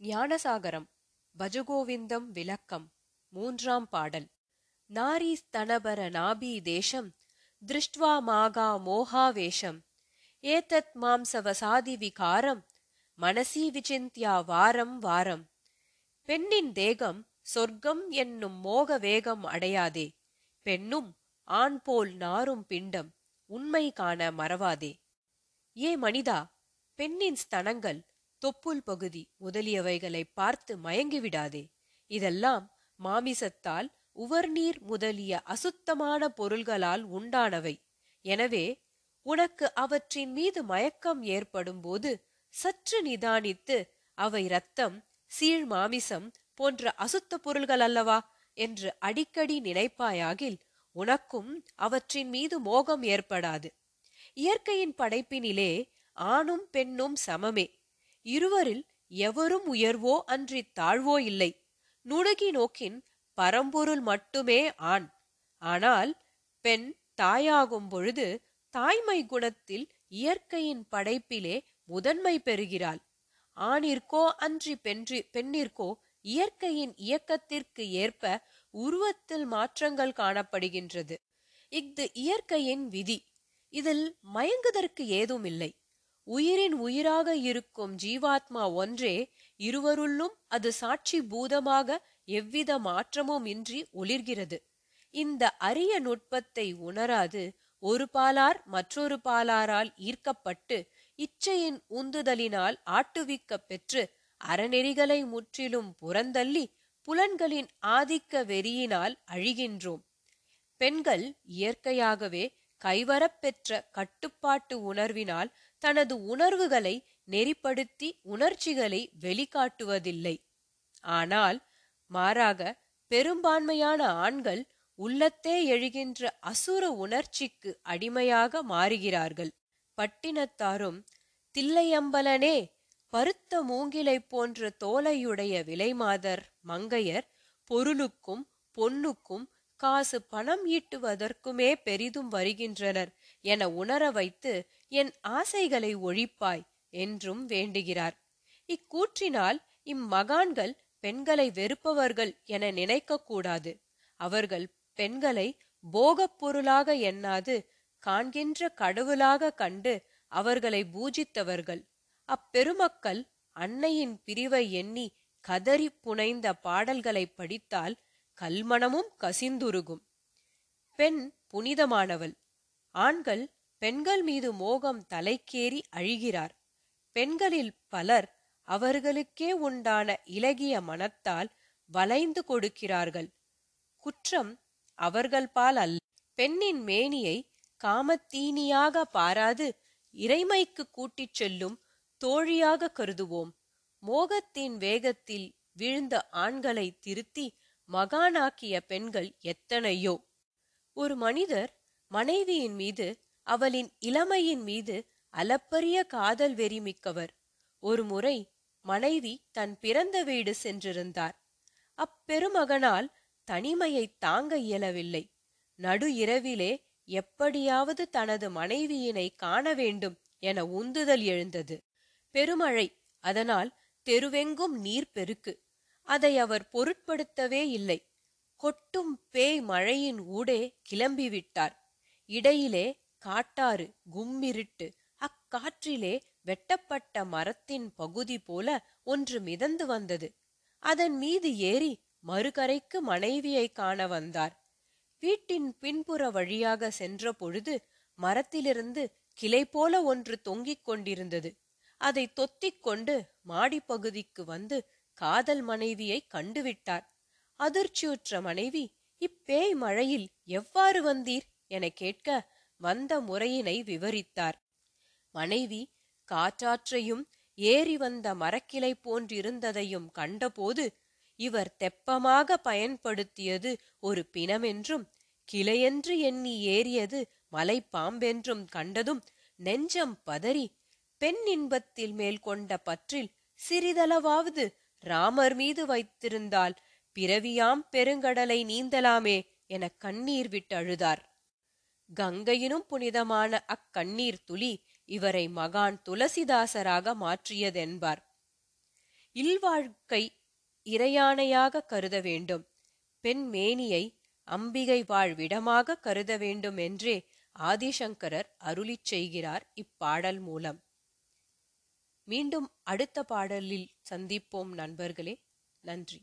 ஞானசாகரம் பஜகோவிந்தம் விளக்கம் மூன்றாம் பாடல். நாரி ஸ்தனபர நாபி தேசம் திருஷ்ட்வா மாகா மோகாவேஷம். ஏதத் மாம்சவசாதி விகாரம் மனசி விசிந்தியா வாரம் வாரம். பெண்ணின் தேகம் சொர்க்கம் என்னும் மோக வேகம் அடையாதே. பெண்ணும் ஆண் போல் நாரும் பிண்டம் உண்மை காண மறவாதே. ஏ மனிதா பெண்ணின் ஸ்தனங்கள் தொப்புள் பகுதி முதலியவைகளை பார்த்து மயங்கிவிடாதே. இதெல்லாம் மாமிசத்தால் உவர்நீர் முதலிய அசுத்தமான பொருள்களால் உண்டானவை. எனவே உனக்கு அவற்றின் மீது மயக்கம் ஏற்படும்போது சற்று நிதானித்து அவை ரத்தம் சீழ் மாமிசம் போன்ற அசுத்த பொருள்கள் அல்லவா? என்று அடிக்கடி நினைப்பாயாகில் உனக்கும் அவற்றின் மீது மோகம் ஏற்படாது. இயற்கையின் படைப்பினிலே ஆணும் பெண்ணும் சமமே. இருவரில் எவரும் உயர்வோ அன்றி தாழ்வோ இல்லை. நுணுகி நோக்கின் பரம்பொருள் மட்டுமே ஆண். ஆனால் பெண் தாயாகும் பொழுது தாய்மை குணத்தில் இயற்கையின் படைப்பிலே முதன்மை பெறுகிறாள். ஆணிற்கோ அன்றி பென்றி பெண்ணிற்கோ இயற்கையின் இயக்கத்திற்கு ஏற்ப உருவத்தில் மாற்றங்கள் காணப்படுகின்றது. இஃது இயற்கையின் விதி. இதில் மயங்குதற்கு ஏதுமில்லை உயிரின் உயிராக இருக்கும் ஜீவாத்மா ஒன்றே இருவருள்ளும் அது சாட்சி பூதமாக எவ்வித மாற்றமும் இன்றி ஒளிர்கிறது. இந்த அரிய நுட்பத்தை உணராது ஒரு பாலார் மற்றொரு பாலாரால் ஈர்க்கப்பட்டு இச்சையின் உந்துதலினால் ஆட்டுவிக்கப் பெற்று அறநெறிகளை முற்றிலும் புறந்தள்ளி புலன்களின் ஆதிக்க வெறியினால் அழிகின்றோம். பெண்கள் இயற்கையாகவே கைவரப்பெற்ற கட்டுப்பாட்டு உணர்வினால் தனது உணர்வுகளை நெறிப்படுத்தி உணர்ச்சிகளை வெளிக்காட்டுவதில்லை. ஆனால் மாறாக பெரும்பான்மையான ஆண்கள் உள்ளத்தே எழுகின்ற அசுர உணர்ச்சிக்கு அடிமையாக மாறுகிறார்கள். பட்டினத்தாரும் தில்லையம்பலனே பருத்த மூங்கிலை போன்ற தோலையுடைய விலைமாதர் மங்கையர் பொருளுக்கும் பொன்னுக்கும் காசு பணம் ஈட்டுவதற்குமே பெரிதும் வருகின்றனர் என உணர வைத்து என் ஆசைகளை ஒழிப்பாய் என்றும் வேண்டுகிறார். இக்கூற்றினால் இம்மகான்கள் பெண்களை வெறுப்பவர்கள் என நினைக்க கூடாது அவர்கள் பெண்களை போகப் பொருளாக எண்ணாது காண்கின்ற கடவுளாக கண்டு அவர்களை பூஜித்தவர்கள். அப்பெருமக்கள் அன்னையின் பிரிவை எண்ணி கதறி புனைந்த பாடல்களை படித்தால் கல்மணமும் கசிந்துருகும். பெண் புனிதமானவள். ஆண்கள் பெண்கள் மீது மோகம் தலைக்கேறி அழிகிறார். பெண்களில் பலர் அவர்களுக்கே உண்டான இலகிய மனத்தால் வளைந்து கொடுக்கிறார்கள். குற்றம் அவர்கள் பால் அல்ல. பெண்ணின் மேனியை காமத்தீனியாக பாராது இறைமைக்கு கூட்டிச் செல்லும் தோழியாக கருதுவோம். மோகத்தின் வேகத்தில் வீழ்ந்த ஆண்களை திருத்தி மகானாக்கிய பெண்கள் எத்தனையோ? ஒரு மனிதர் மனைவியின் மீது அவளின் இளமையின் மீது அளப்பரிய காதல் வெறி மிக்கவர் ஒரு முறை மனைவி தன் பிறந்த வீடு சென்றிருந்தார். அப்பெருமகனால் தனிமையை தாங்க இயலவில்லை. நடு இரவிலே எப்படியாவது தனது மனைவியினை காண வேண்டும் என உந்துதல் எழுந்தது. பெருமழை அதனால் தெருவெங்கும் நீர் பெருக்கு அதை அவர் பொருட்படுத்தவே இல்லை. கொட்டும் பேய் மழையின் ஊடே கிளம்பிவிட்டார். இடையிலே காட்டாறு கும்மிருட்டு அக்காற்றிலே வெட்டப்பட்ட மரத்தின் பகுதி போல ஒன்று மிதந்து வந்தது. அதன் மீது ஏறி மறுகரைக்கு மனைவியை காண வந்தார். வீட்டின் பின்புற வழியாக சென்ற பொழுது மரத்திலிருந்து கிளை போல ஒன்று தொங்கிக் கொண்டிருந்தது. அதை தொத்திக் கொண்டு மாடிப்பகுதிக்கு வந்து காதல் மனைவியை கண்டுவிட்டார். அதிர்ச்சியுற்ற மனைவி இப்பேய் மழையில் எவ்வாறு வந்தீர்? என கேட்க வந்த முறையினை விவரித்தார். மனைவி காற்றாற்றையும் ஏறி வந்த மரக்கிளை போன்றிருந்ததையும் கண்டபோது இவர் தெப்பமாக பயன்படுத்தியது ஒரு பிணமென்றும் கிளையென்று எண்ணி ஏறியது மலை பாம்பென்றும் கண்டதும் நெஞ்சம் பதறி பெண் இன்பத்தில் மேல் கொண்ட பற்றில் சிறிதளவாவது ராமர் மீது வைத்திருந்தால் பிறவியாம் பெருங்கடலை நீந்தலாமே என கண்ணீர் விட்டழுதார் கங்கையினும் புனிதமான அக்கண்ணீர் துளி இவரை மகான் துளசிதாசராக மாற்றியதென்பார். இல்வாழ்க்கை இறையானையாக கருத வேண்டும். பெண் மேனியை அம்பிகை வாழ்விடமாக கருத வேண்டும் என்றே ஆதிசங்கரர் அருளிச் செய்கிறார் இப்பாடல் மூலம். மீண்டும் அடுத்த பாடலில் சந்திப்போம் நண்பர்களே. நன்றி.